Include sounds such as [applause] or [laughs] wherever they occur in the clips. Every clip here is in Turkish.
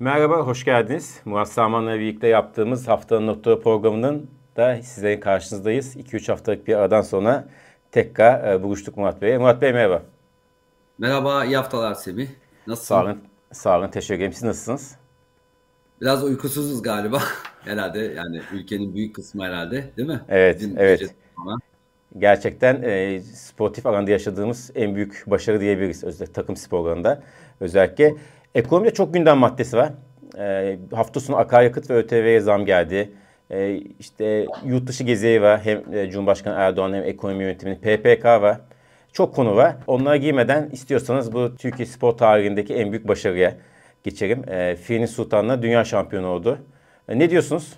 Merhaba, hoş geldiniz. Murat Saman'la birlikte yaptığımız Haftanın Notları programının da sizlerin karşınızdayız. 2-3 haftalık bir aradan sonra tekrar e, buluştuk Murat Bey'e. Murat Bey merhaba. Merhaba, iyi haftalar Semih. Nasılsın? Sağ olun, sağ olun teşekkür ederim. Siz nasılsınız? Biraz uykusuzuz galiba [laughs] herhalde. Yani ülkenin büyük kısmı herhalde değil mi? Evet, Dün evet. Gerçekten e, sportif alanda yaşadığımız en büyük başarı diyebiliriz özellikle takım sporlarında. Özellikle ekonomide çok gündem maddesi var. E, hafta sonu akaryakıt ve ÖTV'ye zam geldi. E, işte yurt dışı gezileri var. Hem e, Cumhurbaşkanı Erdoğan hem ekonomi yönetiminin PPK var. Çok konu var. Onlara girmeden istiyorsanız bu Türkiye spor tarihindeki en büyük başarıya geçelim. E, Firin Sultan'la dünya şampiyonu oldu. E, ne diyorsunuz?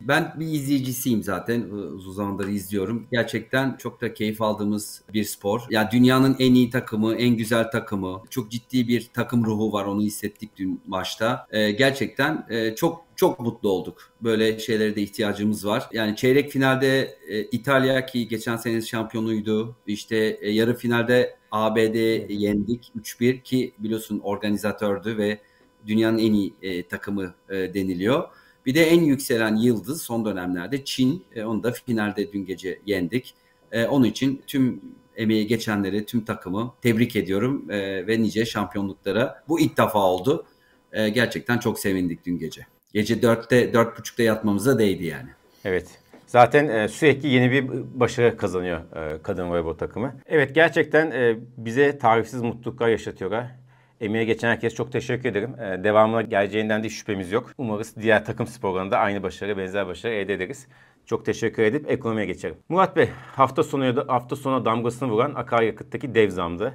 Ben bir izleyicisiyim zaten. Uzun zamandır izliyorum. Gerçekten çok da keyif aldığımız bir spor. Ya yani dünyanın en iyi takımı, en güzel takımı. Çok ciddi bir takım ruhu var. Onu hissettik dün maçta. Ee, gerçekten e, çok çok mutlu olduk. Böyle şeylere de ihtiyacımız var. Yani çeyrek finalde e, İtalya ki geçen sene şampiyonuydu. İşte e, yarı finalde ABD yendik 3-1 ki biliyorsun organizatördü ve dünyanın en iyi e, takımı e, deniliyor. Bir de en yükselen yıldız son dönemlerde Çin. E, onu da finalde dün gece yendik. E, onun için tüm emeği geçenleri, tüm takımı tebrik ediyorum e, ve nice şampiyonluklara. Bu ilk defa oldu. E, gerçekten çok sevindik dün gece. Gece 4'te, 4.30'da yatmamıza değdi yani. Evet. Zaten e, sürekli yeni bir başarı kazanıyor e, kadın voleybol takımı. Evet gerçekten e, bize tarifsiz mutluluklar yaşatıyorlar. Emeğe geçen herkes çok teşekkür ederim. Ee, devamına geleceğinden de şüphemiz yok. Umarız diğer takım sporlarında aynı başarı, benzer başarı elde ederiz. Çok teşekkür edip ekonomiye geçelim. Murat Bey, hafta sonu hafta sonu damgasını vuran akaryakıttaki dev zamdı.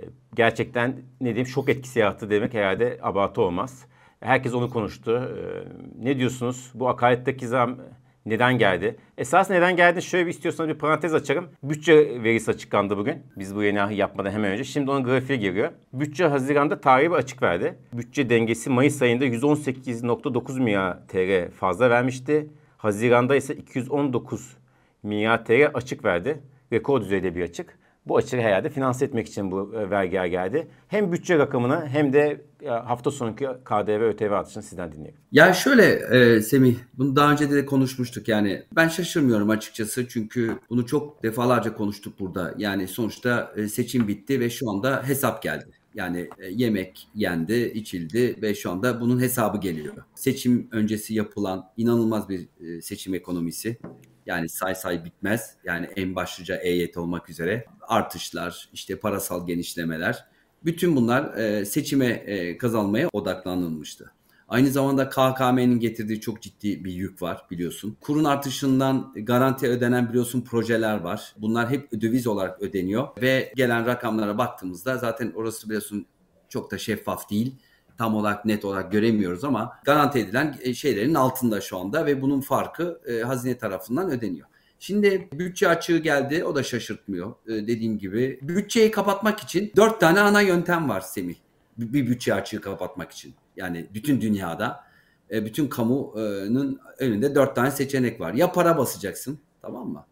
Ee, gerçekten ne diyeyim şok etkisi yarattı demek herhalde abartı olmaz. Herkes onu konuştu. Ee, ne diyorsunuz? Bu akaryakıttaki zam neden geldi? Esas neden geldi? Şöyle bir istiyorsanız bir parantez açarım. Bütçe verisi açıklandı bugün. Biz bu yeni yapmadan hemen önce. Şimdi onun grafiğe giriyor. Bütçe Haziran'da tarihi bir açık verdi. Bütçe dengesi Mayıs ayında 118.9 milyar TL fazla vermişti. Haziran'da ise 219 milyar TL açık verdi. Rekor düzeyde bir açık. Bu açığı herhalde finanse etmek için bu e, vergiler geldi. Hem bütçe rakamını hem de e, hafta sonraki KDV ÖTV artışını sizden dinleyelim. Ya şöyle e, Semih, bunu daha önce de konuşmuştuk yani. Ben şaşırmıyorum açıkçası çünkü bunu çok defalarca konuştuk burada. Yani sonuçta e, seçim bitti ve şu anda hesap geldi. Yani e, yemek yendi, içildi ve şu anda bunun hesabı geliyor. Seçim öncesi yapılan inanılmaz bir e, seçim ekonomisi. Yani say say bitmez. Yani en başlıca EYT olmak üzere artışlar, işte parasal genişlemeler. Bütün bunlar e, seçime e, kazanmaya odaklanılmıştı. Aynı zamanda KKM'nin getirdiği çok ciddi bir yük var biliyorsun. Kurun artışından garanti ödenen biliyorsun projeler var. Bunlar hep döviz olarak ödeniyor ve gelen rakamlara baktığımızda zaten orası biliyorsun çok da şeffaf değil tam olarak net olarak göremiyoruz ama garanti edilen e, şeylerin altında şu anda ve bunun farkı e, hazine tarafından ödeniyor. Şimdi bütçe açığı geldi o da şaşırtmıyor e, dediğim gibi. Bütçeyi kapatmak için dört tane ana yöntem var Semih. Bir bütçe açığı kapatmak için. Yani bütün dünyada e, bütün kamunun önünde dört tane seçenek var. Ya para basacaksın tamam mı?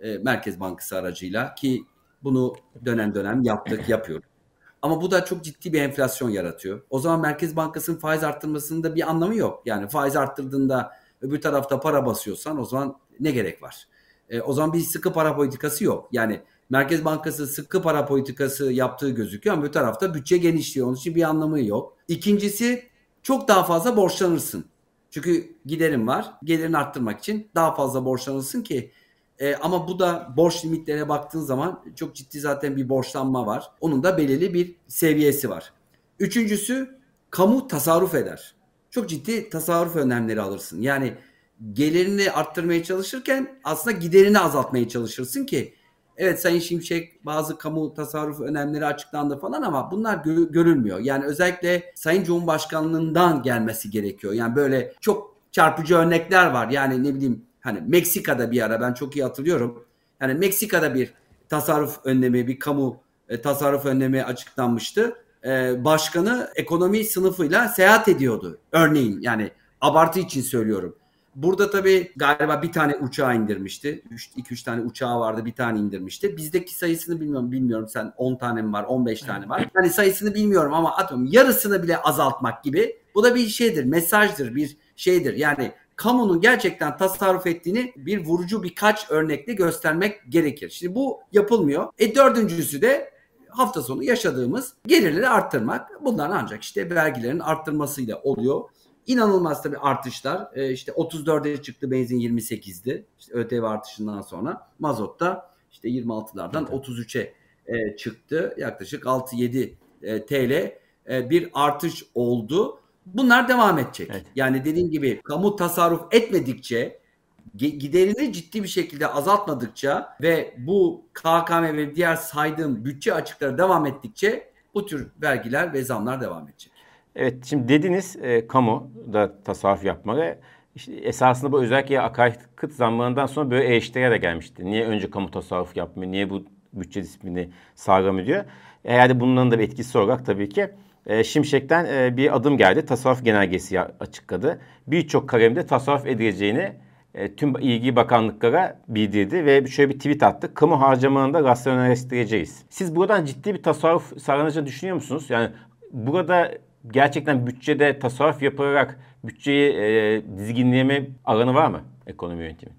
E, Merkez Bankası aracıyla ki bunu dönem dönem yaptık yapıyoruz. Ama bu da çok ciddi bir enflasyon yaratıyor. O zaman Merkez Bankası'nın faiz arttırmasının da bir anlamı yok. Yani faiz arttırdığında öbür tarafta para basıyorsan o zaman ne gerek var? E, o zaman bir sıkı para politikası yok. Yani Merkez Bankası sıkı para politikası yaptığı gözüküyor ama bir tarafta bütçe genişliyor. Onun için bir anlamı yok. İkincisi çok daha fazla borçlanırsın. Çünkü giderin var. Gelirini arttırmak için daha fazla borçlanırsın ki e, ama bu da borç limitlerine baktığın zaman çok ciddi zaten bir borçlanma var. Onun da belirli bir seviyesi var. Üçüncüsü kamu tasarruf eder. Çok ciddi tasarruf önlemleri alırsın. Yani gelirini arttırmaya çalışırken aslında giderini azaltmaya çalışırsın ki evet Sayın Şimşek bazı kamu tasarruf önemleri açıklandı falan ama bunlar gö- görülmüyor. Yani özellikle Sayın Cumhurbaşkanlığından gelmesi gerekiyor. Yani böyle çok çarpıcı örnekler var. Yani ne bileyim Hani Meksika'da bir ara ben çok iyi hatırlıyorum. Yani Meksika'da bir tasarruf önlemi, bir kamu e, tasarruf önlemi açıklanmıştı. E, başkanı ekonomi sınıfıyla seyahat ediyordu. Örneğin yani abartı için söylüyorum. Burada tabii galiba bir tane uçağı indirmişti. 2-3 tane uçağı vardı bir tane indirmişti. Bizdeki sayısını bilmiyorum. Bilmiyorum sen 10 tane mi var 15 tane var. Hani sayısını bilmiyorum ama atıyorum yarısını bile azaltmak gibi bu da bir şeydir, mesajdır, bir şeydir. Yani kamunun gerçekten tasarruf ettiğini bir vurucu birkaç örnekle göstermek gerekir. Şimdi bu yapılmıyor. E dördüncüsü de hafta sonu yaşadığımız gelirleri arttırmak. Bunlar ancak işte vergilerin arttırmasıyla oluyor. İnanılmaz tabii artışlar. E işte 34'e çıktı benzin 28'di. İşte ÖTV artışından sonra mazotta işte 26'lardan 33'e e, çıktı. Yaklaşık 6-7 e, TL e, bir artış oldu. Bunlar devam edecek. Evet. Yani dediğim gibi kamu tasarruf etmedikçe giderini ciddi bir şekilde azaltmadıkça ve bu KKM ve diğer saydığım bütçe açıkları devam ettikçe bu tür vergiler ve zamlar devam edecek. Evet şimdi dediniz e, kamu da tasarruf yapmalı. İşte esasında bu özellikle akaryakıt zamlarından sonra böyle eleştiriler de gelmişti. Niye önce kamu tasarruf yapmıyor? Niye bu bütçe disiplini sağlamıyor diyor. Eğer bunların da bir etkisi olarak tabii ki e, Şimşek'ten e, bir adım geldi. Tasarruf genelgesi açıkladı. Birçok kalemde tasarruf edileceğini e, tüm ilgi bakanlıklara bildirdi ve şöyle bir tweet attı. Kamu harcamalarını da rasyonelleştireceğiz. Siz buradan ciddi bir tasarruf sağlanacağını düşünüyor musunuz? Yani burada gerçekten bütçede tasarruf yapılarak bütçeyi e, dizginleme alanı var mı ekonomi yönetimi?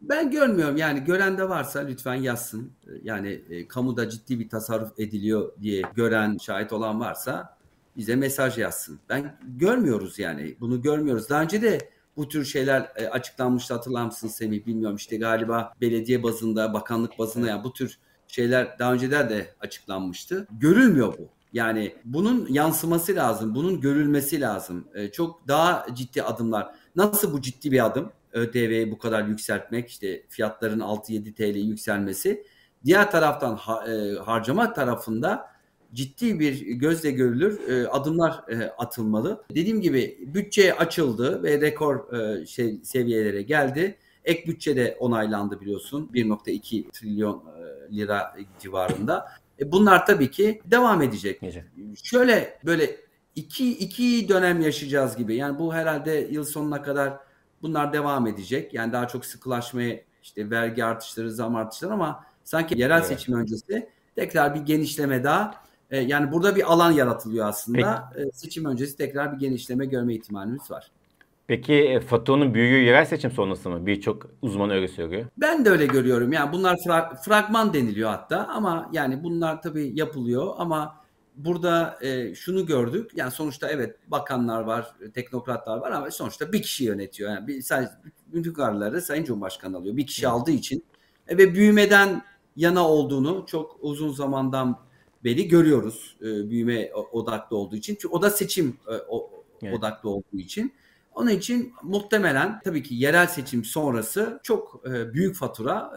Ben görmüyorum yani gören de varsa lütfen yazsın. Yani e, kamuda ciddi bir tasarruf ediliyor diye gören, şahit olan varsa bize mesaj yazsın. Ben görmüyoruz yani bunu görmüyoruz. Daha önce de bu tür şeyler e, açıklanmıştı hatırlar mısın Semih bilmiyorum işte galiba belediye bazında, bakanlık bazında yani bu tür şeyler daha önceden de açıklanmıştı. Görülmüyor bu. Yani bunun yansıması lazım, bunun görülmesi lazım. E, çok daha ciddi adımlar. Nasıl bu ciddi bir adım? ÖTV'yi bu kadar yükseltmek, işte fiyatların 6-7 TL yükselmesi. Diğer taraftan e, harcama tarafında ciddi bir gözle görülür e, adımlar e, atılmalı. Dediğim gibi bütçe açıldı ve rekor e, şey seviyelere geldi. Ek bütçe de onaylandı biliyorsun 1.2 trilyon e, lira civarında. E, bunlar tabii ki devam edecek. Gece. Şöyle böyle iki, iki dönem yaşayacağız gibi. Yani bu herhalde yıl sonuna kadar bunlar devam edecek. Yani daha çok sıkılaşmaya işte vergi artışları, zam artışları ama sanki yerel evet. seçim öncesi tekrar bir genişleme daha e, yani burada bir alan yaratılıyor aslında. Peki. E, seçim öncesi tekrar bir genişleme görme ihtimalimiz var. Peki e, FATO'nun büyüğü yerel seçim sonrası mı? Birçok uzman öyle söylüyor. Ben de öyle görüyorum. Yani bunlar fra- fragman deniliyor hatta ama yani bunlar tabii yapılıyor ama burada e, şunu gördük. Yani sonuçta evet bakanlar var, teknokratlar var ama sonuçta bir kişi yönetiyor. Yani bir, sadece bütün kararları Sayın Cumhurbaşkanı alıyor. Bir kişi aldığı için e, ve büyümeden yana olduğunu çok uzun zamandan beri görüyoruz e, büyüme odaklı olduğu için. Çünkü o da seçim e, o, evet. odaklı olduğu için. Onun için muhtemelen tabii ki yerel seçim sonrası çok e, büyük fatura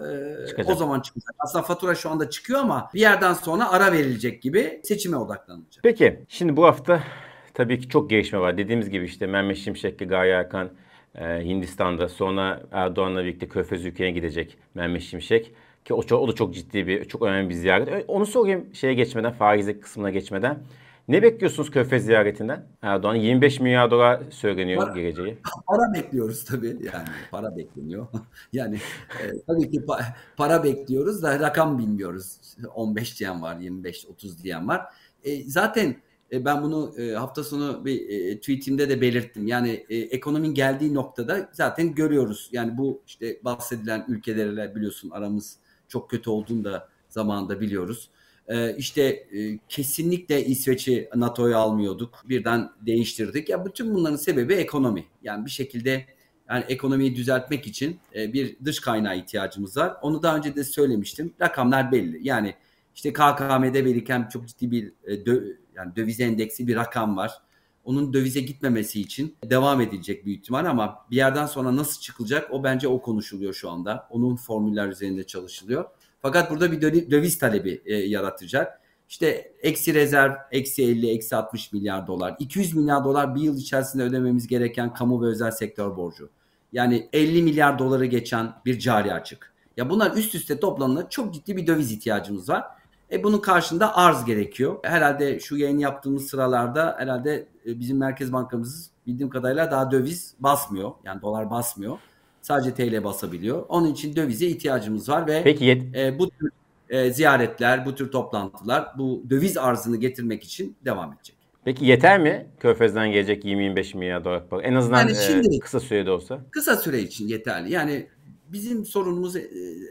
e, o zaman çıkacak. Aslında fatura şu anda çıkıyor ama bir yerden sonra ara verilecek gibi seçime odaklanacak. Peki şimdi bu hafta tabii ki çok gelişme var. Dediğimiz gibi işte Mehmet Şimşek'le Gaye Erkan e, Hindistan'da sonra Erdoğan'la birlikte Körfez ülkeye gidecek Mehmet Şimşek. Ki o, çok, o da çok ciddi bir, çok önemli bir ziyaret. Onu sorayım şeye geçmeden, faizlik kısmına geçmeden. Ne bekliyorsunuz Körfez ziyaretinden Erdoğan? 25 milyar dolar söyleniyor para, geleceği. Para bekliyoruz tabii. Yani para bekleniyor. [laughs] yani e, tabii ki pa- para bekliyoruz da rakam bilmiyoruz. 15 diyen var, 25, 30 diyen var. E, zaten e, ben bunu e, hafta sonu bir e, tweetimde de belirttim. Yani e, ekonominin geldiği noktada zaten görüyoruz. Yani bu işte bahsedilen ülkelerle biliyorsun aramız çok kötü olduğunu da zamanında biliyoruz. Ee, işte e, kesinlikle İsveç'i NATO'ya almıyorduk. Birden değiştirdik. Ya bütün bunların sebebi ekonomi. Yani bir şekilde yani ekonomiyi düzeltmek için e, bir dış kaynağı ihtiyacımız var. Onu daha önce de söylemiştim. Rakamlar belli. Yani işte KKM'de biriken çok ciddi bir e, dö, yani döviz endeksi bir rakam var. Onun dövize gitmemesi için devam edilecek büyük ihtimal ama bir yerden sonra nasıl çıkılacak o bence o konuşuluyor şu anda. Onun formüller üzerinde çalışılıyor. Fakat burada bir döviz talebi e, yaratacak. İşte eksi rezerv, eksi 50, eksi 60 milyar dolar. 200 milyar dolar bir yıl içerisinde ödememiz gereken kamu ve özel sektör borcu. Yani 50 milyar doları geçen bir cari açık. Ya bunlar üst üste toplanınca çok ciddi bir döviz ihtiyacımız var. E bunun karşında arz gerekiyor. Herhalde şu yayın yaptığımız sıralarda herhalde e, bizim Merkez Bankamız bildiğim kadarıyla daha döviz basmıyor. Yani dolar basmıyor. Sadece TL basabiliyor. Onun için dövize ihtiyacımız var ve Peki, e, bu tür e, ziyaretler, bu tür toplantılar bu döviz arzını getirmek için devam edecek. Peki yeter mi Körfez'den gelecek 20-25 milyar dolar? En azından yani şimdi, e, kısa sürede olsa. Kısa süre için yeterli. Yani bizim sorunumuz e,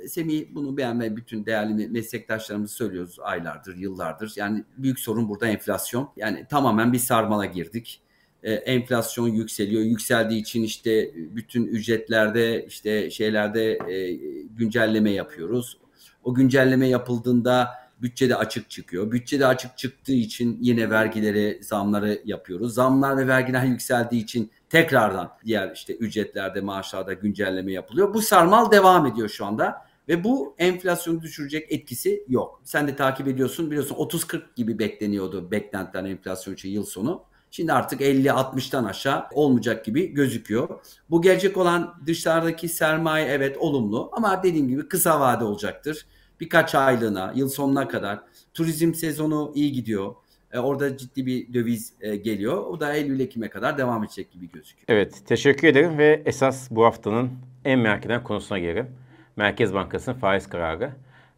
Semih bunu beğenme bütün değerli meslektaşlarımız söylüyoruz aylardır, yıllardır. Yani büyük sorun burada enflasyon. Yani tamamen bir sarmala girdik. E, enflasyon yükseliyor. Yükseldiği için işte bütün ücretlerde işte şeylerde e, güncelleme yapıyoruz. O güncelleme yapıldığında bütçede açık çıkıyor. Bütçede açık çıktığı için yine vergileri, zamları yapıyoruz. Zamlar ve vergiler yükseldiği için tekrardan diğer işte ücretlerde, maaşlarda güncelleme yapılıyor. Bu sarmal devam ediyor şu anda ve bu enflasyonu düşürecek etkisi yok. Sen de takip ediyorsun biliyorsun 30-40 gibi bekleniyordu beklentiler enflasyon için yıl sonu. Şimdi artık 50-60'tan aşağı olmayacak gibi gözüküyor. Bu gelecek olan dışarıdaki sermaye evet olumlu ama dediğim gibi kısa vade olacaktır. Birkaç aylığına, yıl sonuna kadar turizm sezonu iyi gidiyor. E, orada ciddi bir döviz e, geliyor. O da Eylül-Ekim'e kadar devam edecek gibi gözüküyor. Evet, teşekkür ederim ve esas bu haftanın en merak edilen konusuna gelelim. Merkez Bankası'nın faiz kararı.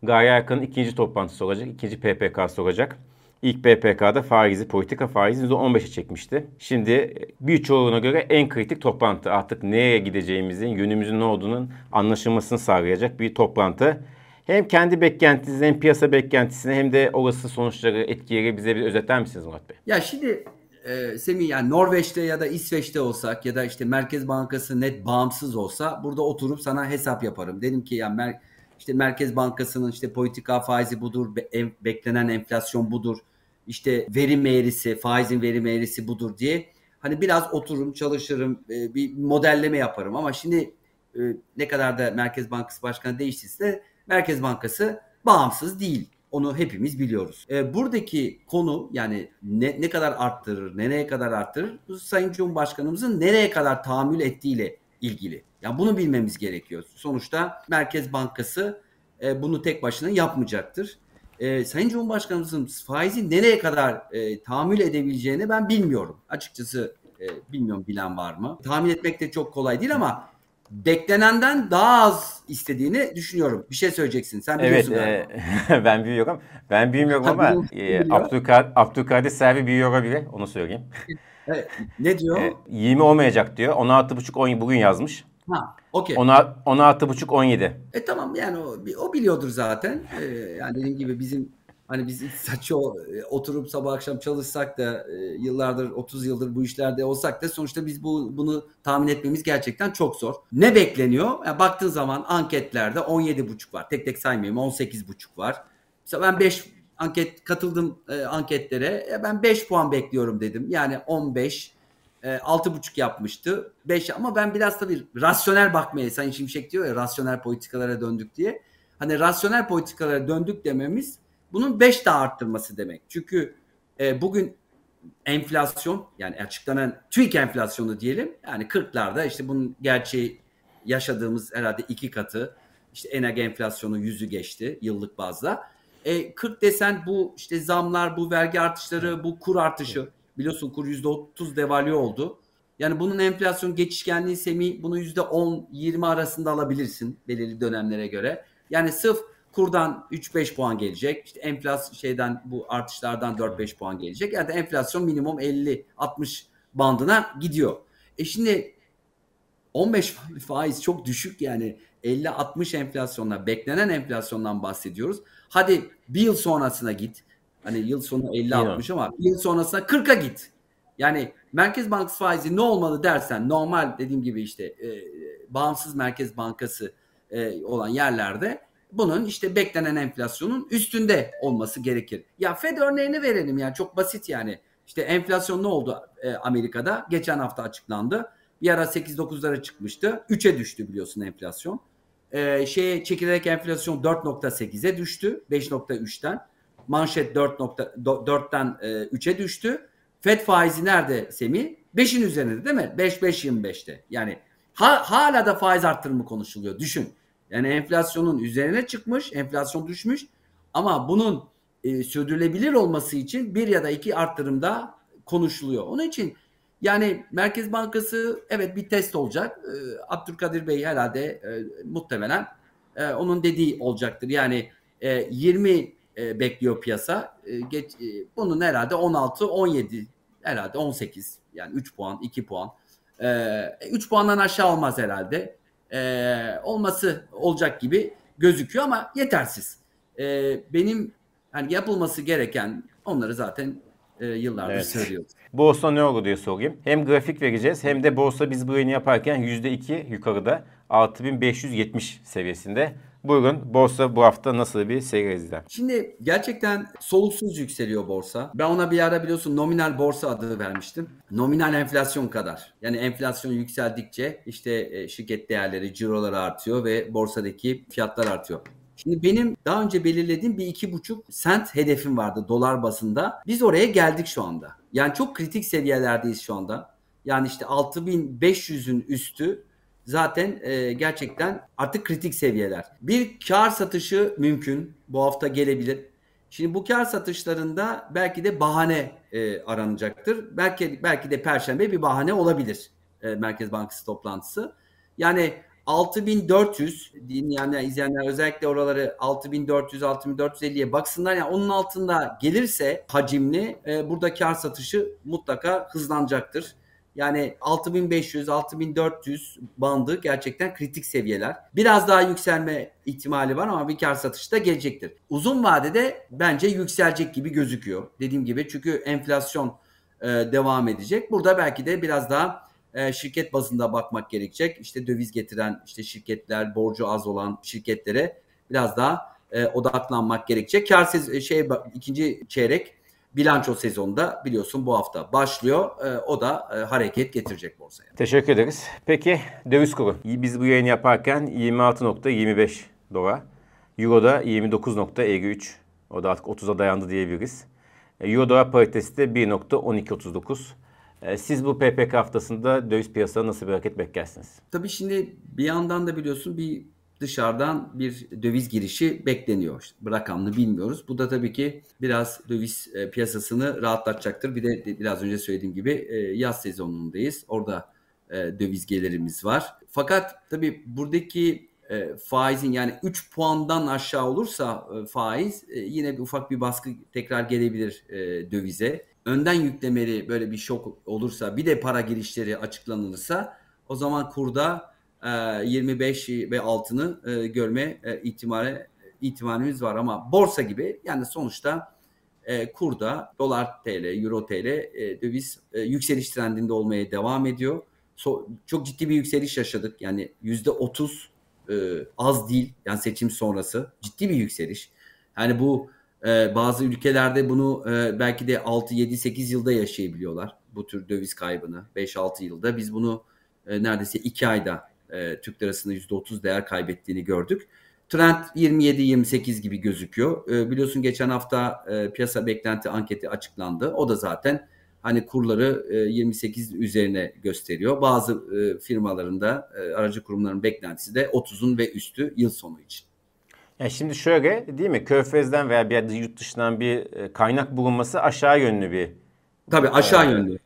Gaye Erkan'ın ikinci toplantısı olacak, ikinci PPK'sı olacak. İlk BPK'da faizi, politika faizi %15'e çekmişti. Şimdi birçoğuna göre en kritik toplantı. Artık nereye gideceğimizin, yönümüzün ne olduğunun anlaşılmasını sağlayacak bir toplantı. Hem kendi beklentisini hem piyasa beklentisini hem de olası sonuçları, etkileri bize bir özetler misiniz Murat Bey? Ya şimdi e, Semih yani Norveç'te ya da İsveç'te olsak ya da işte Merkez Bankası net bağımsız olsa burada oturup sana hesap yaparım. Dedim ki ya mer işte Merkez Bankası'nın işte politika faizi budur, be en, beklenen enflasyon budur, işte verim eğrisi, faizin verim eğrisi budur diye hani biraz otururum, çalışırım, e, bir modelleme yaparım ama şimdi e, ne kadar da Merkez Bankası Başkanı değiştiyse Merkez Bankası bağımsız değil. Onu hepimiz biliyoruz. E, buradaki konu yani ne, ne kadar arttırır, nereye kadar arttırır? Bu Sayın Cumhurbaşkanımızın nereye kadar tahammül ettiğiyle ilgili. Yani bunu bilmemiz gerekiyor. Sonuçta Merkez Bankası e, bunu tek başına yapmayacaktır. E, Sayın Cumhurbaşkanımızın faizi nereye kadar e, tahammül edebileceğini ben bilmiyorum. Açıkçası e, bilmiyorum bilen var mı? Tahmin etmek de çok kolay değil ama beklenenden daha az istediğini düşünüyorum. Bir şey söyleyeceksin. Sen biliyorsun evet, e, [laughs] ben büyüyorum. Ben büyümüyorum ama e, Abdülkadir, Abdülkadir Selvi büyüyor olabilir. Onu söyleyeyim. [laughs] Evet, ne diyor? E, 20 olmayacak diyor. 16,5 10 bugün yazmış. Ha, okey. 16,5 17. E tamam yani o, o biliyordur zaten. Ee, yani dediğim gibi bizim Hani biz saçı e, oturup sabah akşam çalışsak da e, yıllardır 30 yıldır bu işlerde olsak da sonuçta biz bu bunu tahmin etmemiz gerçekten çok zor. Ne bekleniyor? Yani baktığın zaman anketlerde 17,5 var. Tek tek saymayayım 18,5 var. Mesela ben 5 anket katıldım e, anketlere. E, ben 5 puan bekliyorum dedim. Yani 15 e, 6,5 yapmıştı. 5 ama ben biraz tabii rasyonel bakmaya Sayın Şimşek diyor ya rasyonel politikalara döndük diye. Hani rasyonel politikalara döndük dememiz bunun 5 daha arttırması demek. Çünkü e, bugün enflasyon yani açıklanan TÜİK enflasyonu diyelim yani 40'larda işte bunun gerçeği yaşadığımız herhalde iki katı işte enag enflasyonu yüzü geçti yıllık bazda. E, 40 desen bu işte zamlar, bu vergi artışları, bu kur artışı biliyorsun kur %30 devalüe oldu. Yani bunun enflasyon geçişkenliği semi bunu %10-20 arasında alabilirsin belirli dönemlere göre. Yani sırf kurdan 3-5 puan gelecek. İşte enflasyon şeyden bu artışlardan 4-5 puan gelecek. Yani enflasyon minimum 50-60 bandına gidiyor. E şimdi 15 faiz çok düşük yani 50-60 enflasyonla beklenen enflasyondan bahsediyoruz. Hadi bir yıl sonrasına git. Hani yıl sonu 50-60 ama bir yıl sonrasına 40'a git. Yani Merkez Bankası faizi ne olmalı dersen normal dediğim gibi işte e, bağımsız Merkez Bankası e, olan yerlerde bunun işte beklenen enflasyonun üstünde olması gerekir. Ya Fed örneğini verelim yani çok basit yani. İşte enflasyon ne oldu e, Amerika'da? Geçen hafta açıklandı. Bir ara 8-9'lara çıkmıştı. 3'e düştü biliyorsun enflasyon. E, şeye çekilerek enflasyon 4.8'e düştü. 5.3'ten. Manşet 4.4'ten e, 3'e düştü. Fed faizi nerede Semih? 5'in üzerinde değil mi? 5-5-25'te. Yani ha, hala da faiz arttırımı konuşuluyor. Düşün. Yani enflasyonun üzerine çıkmış, enflasyon düşmüş ama bunun e, sürdürülebilir olması için bir ya da iki arttırımda konuşuluyor. Onun için yani Merkez Bankası evet bir test olacak. E, Abdülkadir Bey herhalde e, muhtemelen e, onun dediği olacaktır. Yani e, 20 e, bekliyor piyasa. E, geç, e, bunun herhalde 16 17 herhalde 18 yani 3 puan 2 puan. E, 3 puandan aşağı olmaz herhalde. E, olması olacak gibi gözüküyor ama yetersiz. E, benim yani yapılması gereken onları zaten e, yıllardır evet. söylüyoruz. Borsa ne oldu diye sorayım. Hem grafik vereceğiz hem de borsa biz bu yayını yaparken %2 yukarıda 6570 seviyesinde. Buyurun borsa bu hafta nasıl bir seyir izler? Şimdi gerçekten soluksuz yükseliyor borsa. Ben ona bir ara biliyorsun nominal borsa adı vermiştim. Nominal enflasyon kadar. Yani enflasyon yükseldikçe işte e, şirket değerleri, ciroları artıyor ve borsadaki fiyatlar artıyor. Şimdi benim daha önce belirlediğim bir iki buçuk sent hedefim vardı dolar basında. Biz oraya geldik şu anda. Yani çok kritik seviyelerdeyiz şu anda. Yani işte 6500'ün üstü zaten e, gerçekten artık kritik seviyeler. Bir kar satışı mümkün. Bu hafta gelebilir. Şimdi bu kar satışlarında belki de bahane e, aranacaktır. Belki belki de perşembe bir bahane olabilir. E, Merkez Bankası toplantısı. Yani 6400 dinleyenler, izleyenler özellikle oraları 6400 6450'ye baksınlar. Yani onun altında gelirse hacimli e, burada kar satışı mutlaka hızlanacaktır. Yani 6500 6400 bandı gerçekten kritik seviyeler. Biraz daha yükselme ihtimali var ama bir kar satışı da gelecektir. Uzun vadede bence yükselecek gibi gözüküyor. Dediğim gibi çünkü enflasyon e, devam edecek. Burada belki de biraz daha e, şirket bazında bakmak gerekecek. İşte döviz getiren işte şirketler, borcu az olan şirketlere biraz daha e, odaklanmak gerekecek. Kar şey ikinci çeyrek bilanço sezonunda biliyorsun bu hafta başlıyor. E, o da e, hareket getirecek borsaya. Teşekkür ederiz. Peki döviz kuru. Biz bu yayını yaparken 26.25 dolar. Euro'da 29.53. O da artık 30'a dayandı diyebiliriz. E, Euro dolar paritesi de 1.1239. Ee, siz bu PPK haftasında döviz piyasasına nasıl bir hareket beklersiniz? Tabii şimdi bir yandan da biliyorsun bir dışarıdan bir döviz girişi bekleniyor. İşte rakamını bilmiyoruz. Bu da tabii ki biraz döviz e, piyasasını rahatlatacaktır. Bir de biraz önce söylediğim gibi e, yaz sezonundayız. Orada e, döviz gelirimiz var. Fakat tabii buradaki faizin yani 3 puandan aşağı olursa faiz yine bir ufak bir baskı tekrar gelebilir dövize önden yüklemeli böyle bir şok olursa bir de para girişleri açıklanırsa o zaman kurda 25 ve altını e, görme e, ihtimali ihtimalimiz var ama borsa gibi yani sonuçta e, kurda dolar TL, euro TL e, döviz e, yükseliş trendinde olmaya devam ediyor. Çok ciddi bir yükseliş yaşadık. Yani yüzde otuz e, az değil. Yani seçim sonrası ciddi bir yükseliş. Yani bu bazı ülkelerde bunu e, belki de 6, 7, 8 yılda yaşayabiliyorlar. Bu tür döviz kaybını. 5-6 yılda. Biz bunu e, neredeyse 2 ayda e, Türk lirasının %30 değer kaybettiğini gördük. Trend 27-28 gibi gözüküyor. E, biliyorsun geçen hafta e, piyasa beklenti anketi açıklandı. O da zaten hani kurları e, 28 üzerine gösteriyor. Bazı e, firmalarında e, aracı kurumların beklentisi de 30'un ve üstü yıl sonu için. Yani şimdi şöyle değil mi? Körfez'den veya bir yurt dışından bir e, kaynak bulunması aşağı yönlü bir. Tabii aşağı e, yönlü.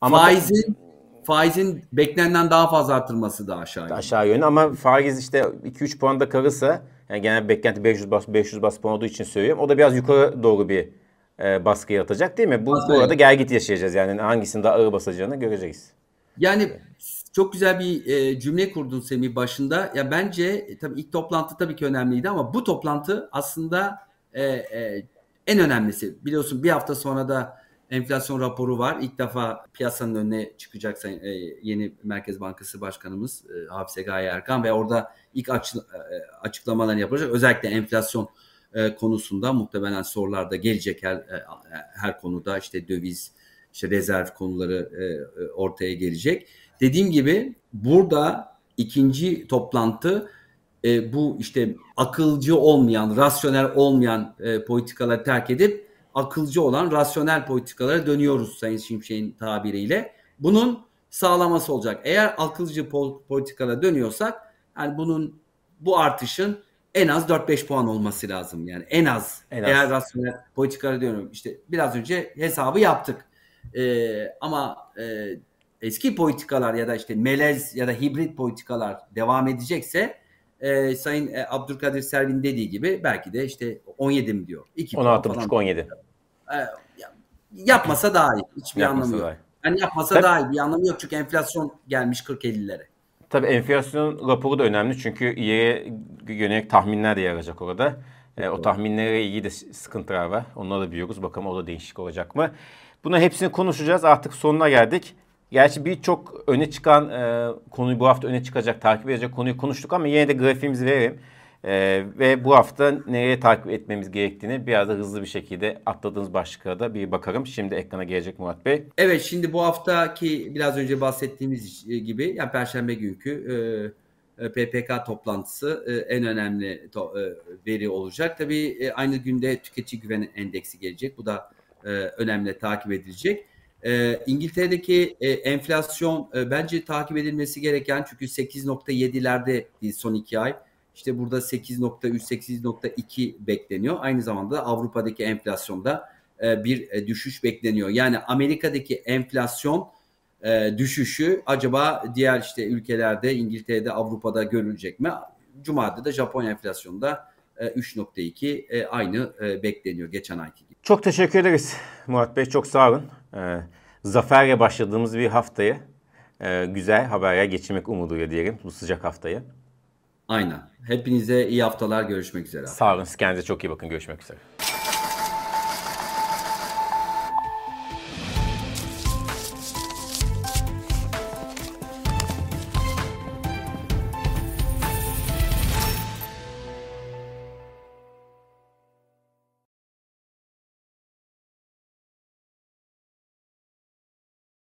Ama faizin faizin beklenenden daha fazla artırması da aşağı yönlü. Aşağı yönlü ama faiz işte 2-3 puanda kalırsa yani genel beklenti 500 bas 500 bas puan olduğu için söylüyorum. O da biraz yukarı doğru bir e, baskı yaratacak değil mi? Bu, bu arada gel git yaşayacağız yani hangisinin daha ağır basacağını göreceğiz. Yani çok güzel bir e, cümle kurdun Semih başında. Ya bence e, tabii ilk toplantı tabii ki önemliydi ama bu toplantı aslında e, e, en önemlisi. Biliyorsun bir hafta sonra da enflasyon raporu var. İlk defa piyasanın önüne çıkacak e, yeni Merkez Bankası Başkanımız e, Hafise Gaye Erkan ve orada ilk e, açıklamalarını yapacak. Özellikle enflasyon konusunda muhtemelen sorular da gelecek her her konuda işte döviz, işte rezerv konuları ortaya gelecek. Dediğim gibi burada ikinci toplantı bu işte akılcı olmayan, rasyonel olmayan politikaları terk edip akılcı olan rasyonel politikalara dönüyoruz Sayın Şimşek'in tabiriyle. Bunun sağlaması olacak. Eğer akılcı politikalara dönüyorsak yani bunun bu artışın en az 4-5 puan olması lazım. Yani en az. En az. Eğer rasyonel politikalara dönüyorum. İşte biraz önce hesabı yaptık. Ee, ama e, eski politikalar ya da işte melez ya da hibrit politikalar devam edecekse e, Sayın e, Abdülkadir Selvin dediği gibi belki de işte 17 mi diyor? 16,5 17. E, Yapmasa daha iyi. Hiçbir Yapmasa anlamı yok. Yani yapmasa Tabii. daha iyi. Bir anlamı yok çünkü enflasyon gelmiş 40-50'lere. Tabii enflasyon raporu da önemli çünkü ileriye yönelik tahminler de yer alacak orada. E, o tahminlere ilgili de sıkıntılar var. Onları da biliyoruz. Bakalım o da değişik olacak mı? Buna hepsini konuşacağız. Artık sonuna geldik. Gerçi birçok öne çıkan e, konuyu bu hafta öne çıkacak, takip edecek konuyu konuştuk ama yine de grafiğimizi verelim. E, ve bu hafta nereye takip etmemiz gerektiğini biraz da hızlı bir şekilde atladığınız başlıklara da bir bakarım. Şimdi ekrana gelecek Murat Bey. Evet şimdi bu haftaki biraz önce bahsettiğimiz gibi yani Perşembe günkü e, e, PPK toplantısı e, en önemli to, e, veri olacak. Tabii e, aynı günde tüketici güven endeksi gelecek. Bu da e, önemli takip edilecek. E, İngiltere'deki e, enflasyon e, bence takip edilmesi gereken çünkü 8.7'lerde değil son iki ay. İşte burada 8.3-8.2 bekleniyor. Aynı zamanda Avrupa'daki enflasyonda e, bir e, düşüş bekleniyor. Yani Amerika'daki enflasyon e, düşüşü acaba diğer işte ülkelerde İngiltere'de Avrupa'da görülecek mi? Cuma'da da Japon enflasyonda e, 3.2 e, aynı e, bekleniyor geçen ayki gibi. Çok teşekkür ederiz Murat Bey. Çok sağ olun. Ee, zaferle başladığımız bir haftayı e, güzel haberle geçirmek umuduyla diyelim bu sıcak haftayı. Aynen. Hepinize iyi haftalar. Görüşmek üzere. Sağ olun. Kendinize çok iyi bakın. Görüşmek üzere.